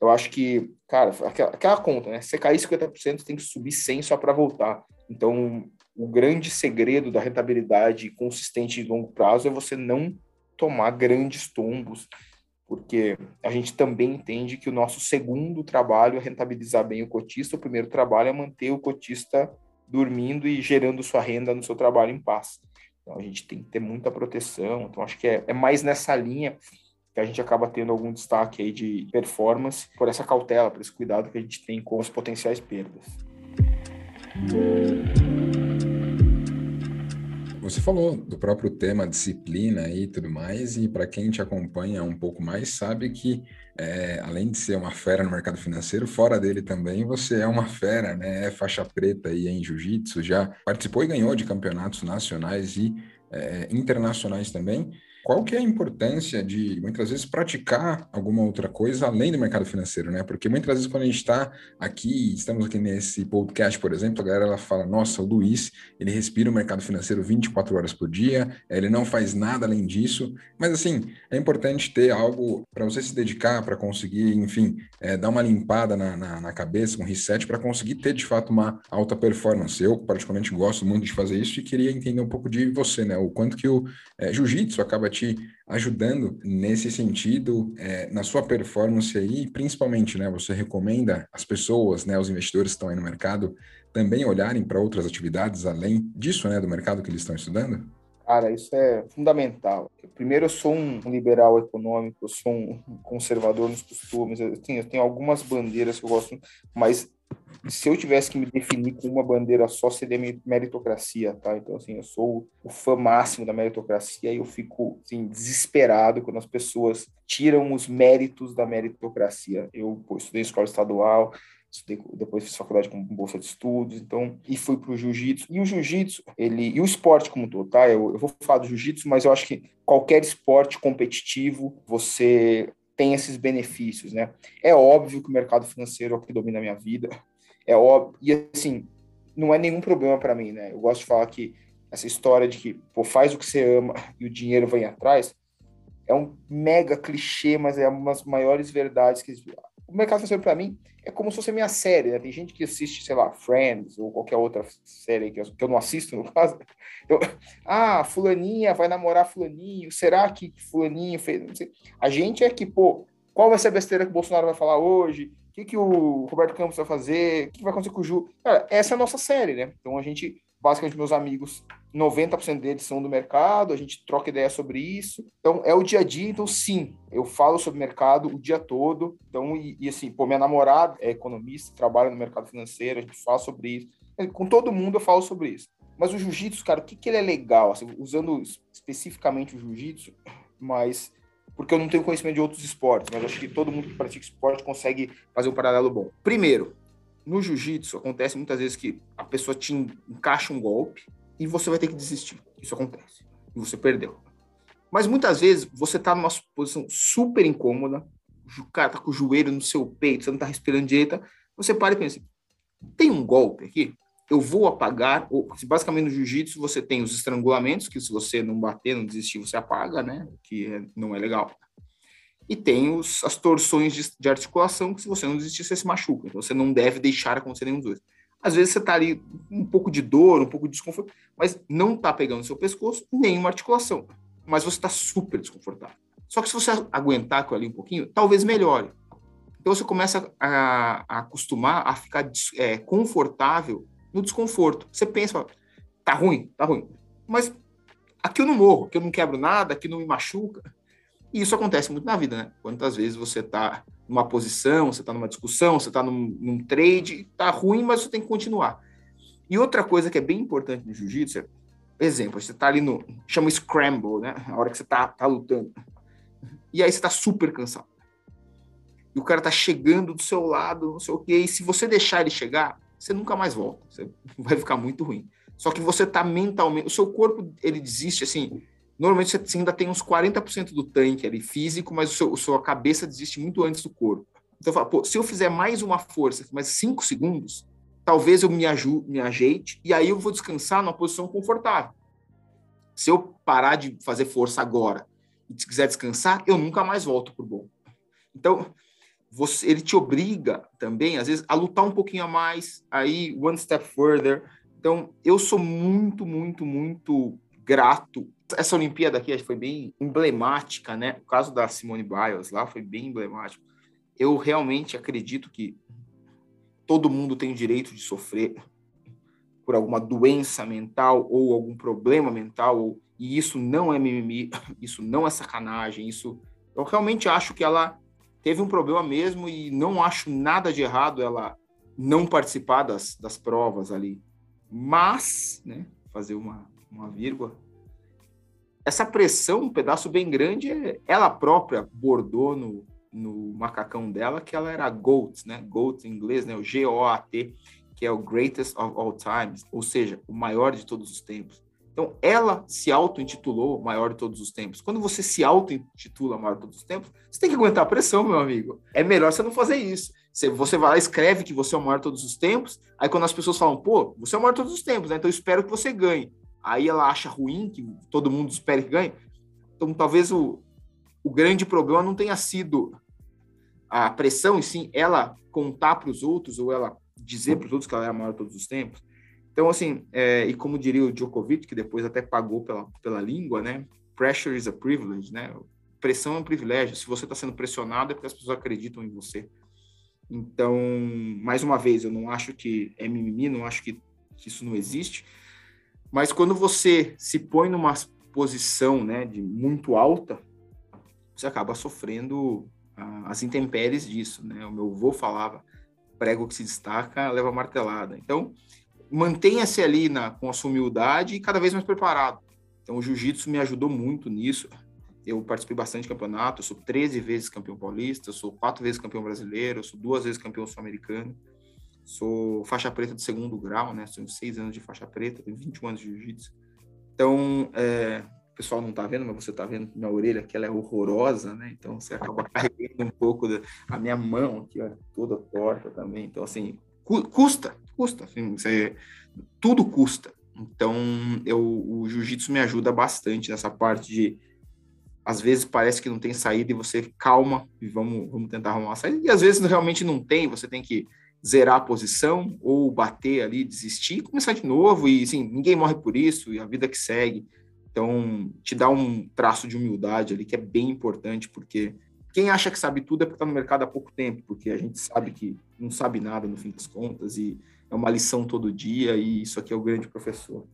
Eu acho que, cara, aquela, aquela conta, né? Se cair 50%, você tem que subir 100 só para voltar. Então, o grande segredo da rentabilidade consistente de longo prazo é você não tomar grandes tombos, porque a gente também entende que o nosso segundo trabalho é rentabilizar bem o cotista, o primeiro trabalho é manter o cotista dormindo e gerando sua renda no seu trabalho em paz. Então a gente tem que ter muita proteção, então acho que é, é mais nessa linha que a gente acaba tendo algum destaque aí de performance por essa cautela, por esse cuidado que a gente tem com as potenciais perdas. Você falou do próprio tema disciplina e tudo mais, e para quem te acompanha um pouco mais, sabe que é, além de ser uma fera no mercado financeiro, fora dele também você é uma fera, né? É faixa preta aí em jiu-jitsu, já participou e ganhou de campeonatos nacionais e é, internacionais também. Qual que é a importância de, muitas vezes, praticar alguma outra coisa além do mercado financeiro, né? Porque muitas vezes quando a gente está aqui, estamos aqui nesse podcast, por exemplo, a galera ela fala, nossa, o Luiz, ele respira o mercado financeiro 24 horas por dia, ele não faz nada além disso, mas assim, é importante ter algo para você se dedicar, para conseguir, enfim, é, dar uma limpada na, na, na cabeça, um reset, para conseguir ter, de fato, uma alta performance. Eu, particularmente, gosto muito de fazer isso e queria entender um pouco de você, né? O quanto que o é, jiu-jitsu acaba te ajudando nesse sentido, é, na sua performance aí, principalmente, né? Você recomenda as pessoas, né, os investidores que estão aí no mercado, também olharem para outras atividades além disso, né, do mercado que eles estão estudando? Cara, isso é fundamental. Primeiro, eu sou um liberal econômico, eu sou um conservador nos costumes, eu tenho, eu tenho algumas bandeiras que eu gosto, mas se eu tivesse que me definir com uma bandeira só, seria meritocracia, tá? Então, assim, eu sou o fã máximo da meritocracia e eu fico, assim, desesperado quando as pessoas tiram os méritos da meritocracia. Eu pô, estudei escola estadual, estudei, depois fiz faculdade com bolsa de estudos, então, e fui pro jiu-jitsu. E o jiu-jitsu, ele, e o esporte como todo, tá? Eu, eu vou falar do jiu-jitsu, mas eu acho que qualquer esporte competitivo, você tem esses benefícios, né? É óbvio que o mercado financeiro é o que domina a minha vida, é óbvio, e assim, não é nenhum problema para mim, né? Eu gosto de falar que essa história de que, pô, faz o que você ama e o dinheiro vem atrás, é um mega clichê, mas é uma das maiores verdades que o mercado financeiro para mim é como se fosse minha série, né? Tem gente que assiste, sei lá, Friends ou qualquer outra série que eu, eu não assisto, no caso. Então, ah, fulaninha vai namorar fulaninho, será que fulaninho fez... A gente é que, pô, qual vai ser a besteira que o Bolsonaro vai falar hoje? O que, que o Roberto Campos vai fazer? O que vai acontecer com o Ju? Cara, essa é a nossa série, né? Então a gente, basicamente, meus amigos, 90% deles são do mercado, a gente troca ideia sobre isso. Então é o dia a dia, então sim, eu falo sobre mercado o dia todo. Então, e, e assim, pô, minha namorada é economista, trabalha no mercado financeiro, a gente fala sobre isso. Com todo mundo eu falo sobre isso. Mas o jiu-jitsu, cara, o que, que ele é legal? Assim, usando especificamente o jiu-jitsu, mas porque eu não tenho conhecimento de outros esportes, mas acho que todo mundo que pratica esporte consegue fazer um paralelo bom. Primeiro, no jiu-jitsu acontece muitas vezes que a pessoa te encaixa um golpe e você vai ter que desistir. Isso acontece. E você perdeu. Mas muitas vezes você tá numa posição super incômoda, o cara tá com o joelho no seu peito, você não tá respirando direito, você para e pensa, tem um golpe aqui? eu vou apagar, basicamente no jiu-jitsu você tem os estrangulamentos, que se você não bater, não desistir, você apaga, né? Que é, não é legal. E tem os, as torções de, de, articulação, que se você não desistir, você se machuca. Então você não deve deixar acontecer nenhum dos dois. Às vezes você tá ali um pouco de dor, um pouco de desconforto, mas não tá pegando seu pescoço, nenhuma articulação. Mas você tá super desconfortável. Só que se você aguentar com ali um pouquinho, talvez melhore. Então você começa a, a acostumar a ficar é, confortável no desconforto. Você pensa, tá ruim, tá ruim. Mas aqui eu não morro, aqui eu não quebro nada, aqui não me machuca. E isso acontece muito na vida, né? Quantas vezes você tá numa posição, você tá numa discussão, você tá num, num trade, tá ruim, mas você tem que continuar. E outra coisa que é bem importante no jiu-jitsu é, exemplo, você tá ali no, chama scramble, né? A hora que você tá, tá lutando. E aí você tá super cansado. E o cara tá chegando do seu lado, não sei o quê, e se você deixar ele chegar, você nunca mais volta. Você vai ficar muito ruim. Só que você tá mentalmente. O seu corpo, ele desiste assim. Normalmente você ainda tem uns 40% do tanque ali físico, mas o seu, a sua cabeça desiste muito antes do corpo. Então pô, se eu fizer mais uma força, mais 5 segundos, talvez eu me, me ajeite e aí eu vou descansar numa posição confortável. Se eu parar de fazer força agora e quiser descansar, eu nunca mais volto pro bom. Então, você, ele te obriga também, às vezes, a lutar um pouquinho a mais, aí one step further. Então, eu sou muito, muito, muito grato. Essa Olimpíada aqui foi bem emblemática, né? O caso da Simone Biles lá foi bem emblemático. Eu realmente acredito que todo mundo tem o direito de sofrer por alguma doença mental ou algum problema mental, ou, e isso não é mimimi, isso não é sacanagem, isso eu realmente acho que ela teve um problema mesmo e não acho nada de errado ela não participar das, das provas ali. Mas, né, fazer uma, uma vírgula, essa pressão, um pedaço bem grande, ela própria bordou no, no macacão dela que ela era GOAT, né? GOAT em inglês, né? O G-O-A-T, que é o Greatest of All Times, ou seja, o maior de todos os tempos. Então, ela se auto-intitulou maior de todos os tempos. Quando você se auto-intitula maior de todos os tempos, você tem que aguentar a pressão, meu amigo. É melhor você não fazer isso. Você vai lá, escreve que você é o maior de todos os tempos, aí quando as pessoas falam, pô, você é o maior de todos os tempos, né? Então eu espero que você ganhe. Aí ela acha ruim que todo mundo espere que ganhe. Então talvez o, o grande problema não tenha sido a pressão, e sim ela contar para os outros, ou ela dizer para os outros que ela é a maior todos os tempos, então, assim, é, e como diria o Djokovic, que depois até pagou pela, pela língua, né? Pressure is a privilege, né? Pressão é um privilégio. Se você está sendo pressionado, é porque as pessoas acreditam em você. Então, mais uma vez, eu não acho que é mimimi, não acho que, que isso não existe. Mas quando você se põe numa posição né, de muito alta, você acaba sofrendo ah, as intempéries disso. Né? O meu avô falava, prego que se destaca, leva martelada. Então, mantenha-se ali na, com a sua humildade e cada vez mais preparado. Então, o jiu-jitsu me ajudou muito nisso. Eu participei bastante de campeonato, eu sou 13 vezes campeão paulista, sou quatro vezes campeão brasileiro, sou duas vezes campeão sul-americano, sou faixa preta de segundo grau, né? São seis anos de faixa preta, tenho 21 anos de jiu-jitsu. Então, é, o pessoal não tá vendo, mas você tá vendo minha orelha, que ela é horrorosa, né? Então, você acaba carregando um pouco da a minha mão aqui, ó, toda torta também. Então, assim, custa, custa, assim, você, tudo custa. Então, eu, o jiu-jitsu me ajuda bastante nessa parte de às vezes parece que não tem saída e você calma e vamos, vamos tentar arrumar uma saída. E às vezes realmente não tem, você tem que zerar a posição ou bater ali, desistir e começar de novo. E assim, ninguém morre por isso e a vida que segue. Então, te dá um traço de humildade ali que é bem importante, porque quem acha que sabe tudo é porque está no mercado há pouco tempo, porque a gente sabe que não sabe nada no fim das contas e é uma lição todo dia e isso aqui é o grande professor.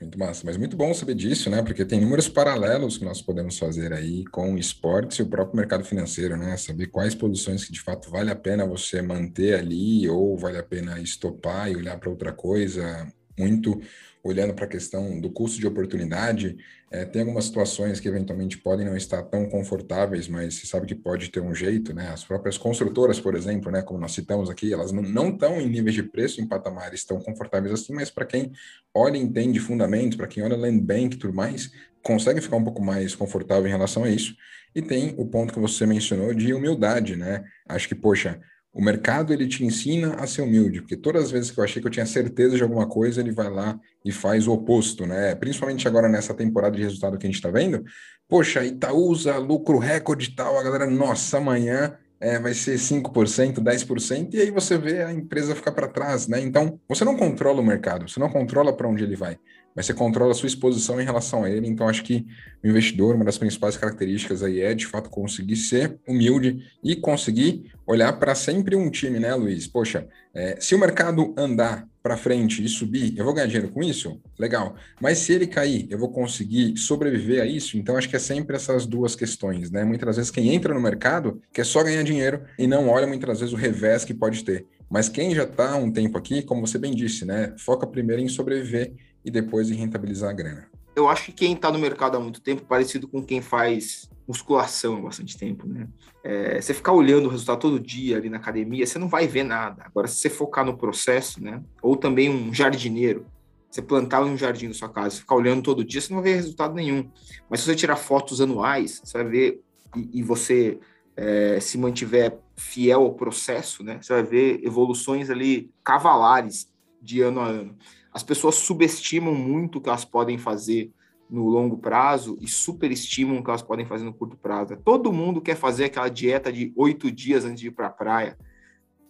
Muito massa, mas muito bom saber disso, né? Porque tem números paralelos que nós podemos fazer aí com esportes e o próprio mercado financeiro, né? Saber quais posições que de fato vale a pena você manter ali ou vale a pena estopar e olhar para outra coisa. Muito olhando para a questão do custo de oportunidade, é, tem algumas situações que eventualmente podem não estar tão confortáveis, mas você sabe que pode ter um jeito, né? As próprias construtoras, por exemplo, né, como nós citamos aqui, elas não estão em níveis de preço, em patamares tão confortáveis assim, mas para quem olha e entende fundamentos, para quem olha land bank e tudo mais, consegue ficar um pouco mais confortável em relação a isso. E tem o ponto que você mencionou de humildade, né? Acho que, poxa, o mercado ele te ensina a ser humilde, porque todas as vezes que eu achei que eu tinha certeza de alguma coisa, ele vai lá e faz o oposto, né? Principalmente agora nessa temporada de resultado que a gente está vendo. Poxa, Itaúsa, lucro recorde e tal, a galera, nossa, amanhã é, vai ser 5%, 10%, e aí você vê a empresa ficar para trás, né? Então, você não controla o mercado, você não controla para onde ele vai mas você controla a sua exposição em relação a ele. Então, acho que o investidor, uma das principais características aí é, de fato, conseguir ser humilde e conseguir olhar para sempre um time, né, Luiz? Poxa, é, se o mercado andar para frente e subir, eu vou ganhar dinheiro com isso? Legal. Mas se ele cair, eu vou conseguir sobreviver a isso? Então, acho que é sempre essas duas questões, né? Muitas vezes quem entra no mercado quer só ganhar dinheiro e não olha muitas vezes o revés que pode ter. Mas quem já está há um tempo aqui, como você bem disse, né? Foca primeiro em sobreviver e depois em rentabilizar a grana. Eu acho que quem está no mercado há muito tempo, parecido com quem faz musculação há bastante tempo, né? É, você ficar olhando o resultado todo dia ali na academia, você não vai ver nada. Agora, se você focar no processo, né? Ou também um jardineiro, você plantar um jardim na sua casa, ficar olhando todo dia, você não vai ver resultado nenhum. Mas se você tirar fotos anuais, você vai ver e, e você é, se mantiver fiel ao processo, né? Você vai ver evoluções ali cavalares de ano a ano. As pessoas subestimam muito o que elas podem fazer no longo prazo e superestimam o que elas podem fazer no curto prazo. Todo mundo quer fazer aquela dieta de oito dias antes de ir para a praia.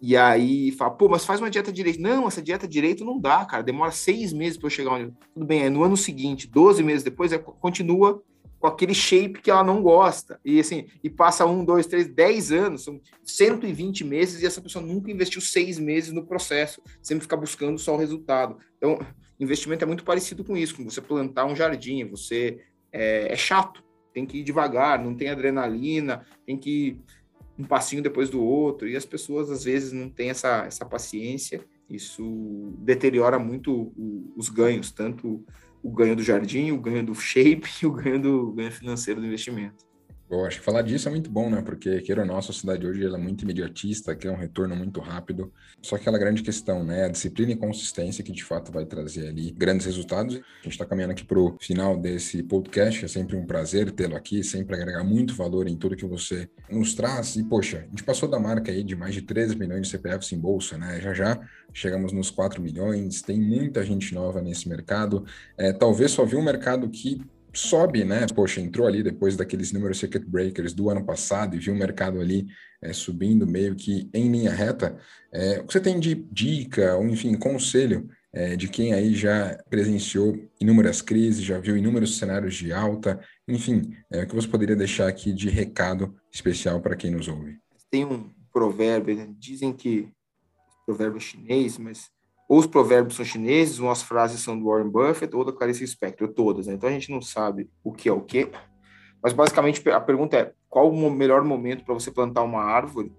E aí fala, pô, mas faz uma dieta direito. Não, essa dieta direito não dá, cara. Demora seis meses para eu chegar onde. Tudo bem, é no ano seguinte, 12 meses depois, é, continua com aquele shape que ela não gosta. E assim, e passa um, dois, três, dez anos, são 120 meses, e essa pessoa nunca investiu seis meses no processo, sempre fica buscando só o resultado. Então, investimento é muito parecido com isso, com você plantar um jardim, você é, é chato, tem que ir devagar, não tem adrenalina, tem que ir um passinho depois do outro, e as pessoas às vezes não têm essa, essa paciência, isso deteriora muito o, os ganhos, tanto o ganho do jardim, o ganho do shape e o ganho do ganho financeiro do investimento. Eu acho que falar disso é muito bom, né? Porque, queira ou não, a sociedade hoje ela é muito imediatista, quer um retorno muito rápido. Só que aquela grande questão, né? A disciplina e consistência que de fato vai trazer ali grandes resultados. A gente está caminhando aqui para o final desse podcast. É sempre um prazer tê-lo aqui, sempre agregar muito valor em tudo que você nos traz. E, poxa, a gente passou da marca aí de mais de 13 milhões de CPFs em bolsa, né? Já já chegamos nos 4 milhões, tem muita gente nova nesse mercado. É, talvez só viu um mercado que sobe, né? Poxa, entrou ali depois daqueles números circuit breakers do ano passado e viu o mercado ali é, subindo meio que em linha reta. É, o que você tem de dica, ou enfim, conselho é, de quem aí já presenciou inúmeras crises, já viu inúmeros cenários de alta, enfim, o que você poderia deixar aqui de recado especial para quem nos ouve? Tem um provérbio, né? dizem que provérbio chinês, mas ou os provérbios são chineses, ou as frases são do Warren Buffett, ou da Clarice Spector, todas. Né? Então a gente não sabe o que é o que. Mas basicamente a pergunta é: qual o melhor momento para você plantar uma árvore?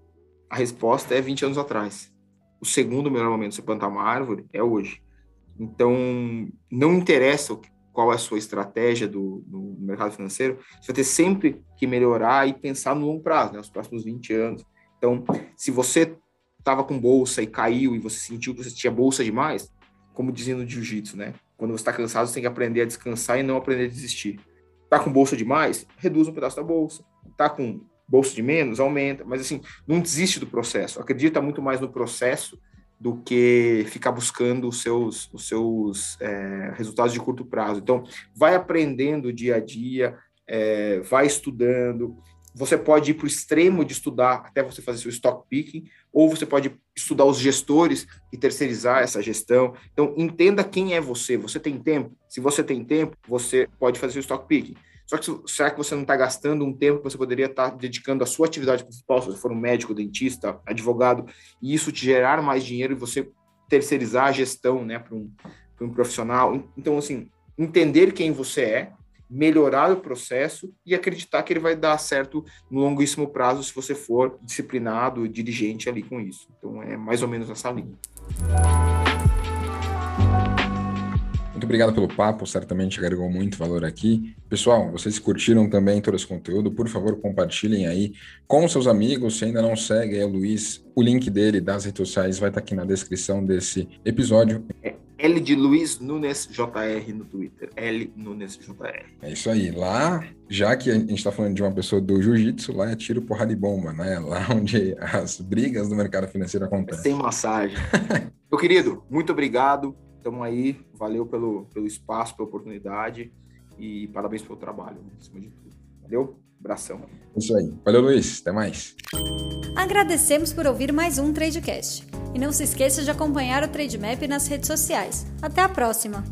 A resposta é 20 anos atrás. O segundo melhor momento para você plantar uma árvore é hoje. Então, não interessa qual é a sua estratégia do, do mercado financeiro, você vai ter sempre que melhorar e pensar no longo prazo, né, nos próximos 20 anos. Então, se você estava com bolsa e caiu e você sentiu que você tinha bolsa demais, como dizia no jiu-jitsu, né? Quando você está cansado, você tem que aprender a descansar e não aprender a desistir. Tá com bolsa demais? Reduz um pedaço da bolsa. Tá com bolsa de menos? Aumenta. Mas assim, não desiste do processo. Acredita muito mais no processo do que ficar buscando os seus, os seus é, resultados de curto prazo. Então, vai aprendendo dia a dia, é, vai estudando. Você pode ir para o extremo de estudar até você fazer seu stock picking, ou você pode estudar os gestores e terceirizar essa gestão. Então, entenda quem é você. Você tem tempo? Se você tem tempo, você pode fazer o stock picking. Só que será que você não está gastando um tempo que você poderia estar tá dedicando à sua atividade principal, se você for um médico, dentista, advogado, e isso te gerar mais dinheiro e você terceirizar a gestão né, para um, um profissional? Então, assim, entender quem você é, melhorar o processo e acreditar que ele vai dar certo no longuíssimo prazo se você for disciplinado, dirigente ali com isso. Então, é mais ou menos essa linha. Muito obrigado pelo papo, certamente agregou muito valor aqui. Pessoal, vocês curtiram também todo esse conteúdo, por favor, compartilhem aí com seus amigos. Se ainda não segue aí o Luiz, o link dele das redes sociais vai estar aqui na descrição desse episódio. É L de Luiz Nunes JR no Twitter. L Nunes JR. É isso aí. Lá, já que a gente está falando de uma pessoa do jiu-jitsu, lá é tiro, porrada e bomba, né? Lá onde as brigas do mercado financeiro acontecem. Sem massagem. Meu querido, muito obrigado estamos aí. Valeu pelo, pelo espaço, pela oportunidade e parabéns pelo trabalho, né, acima de tudo. Valeu? Abração. Isso aí. Valeu, Luiz. Até mais. Agradecemos por ouvir mais um Tradecast. E não se esqueça de acompanhar o Trademap nas redes sociais. Até a próxima!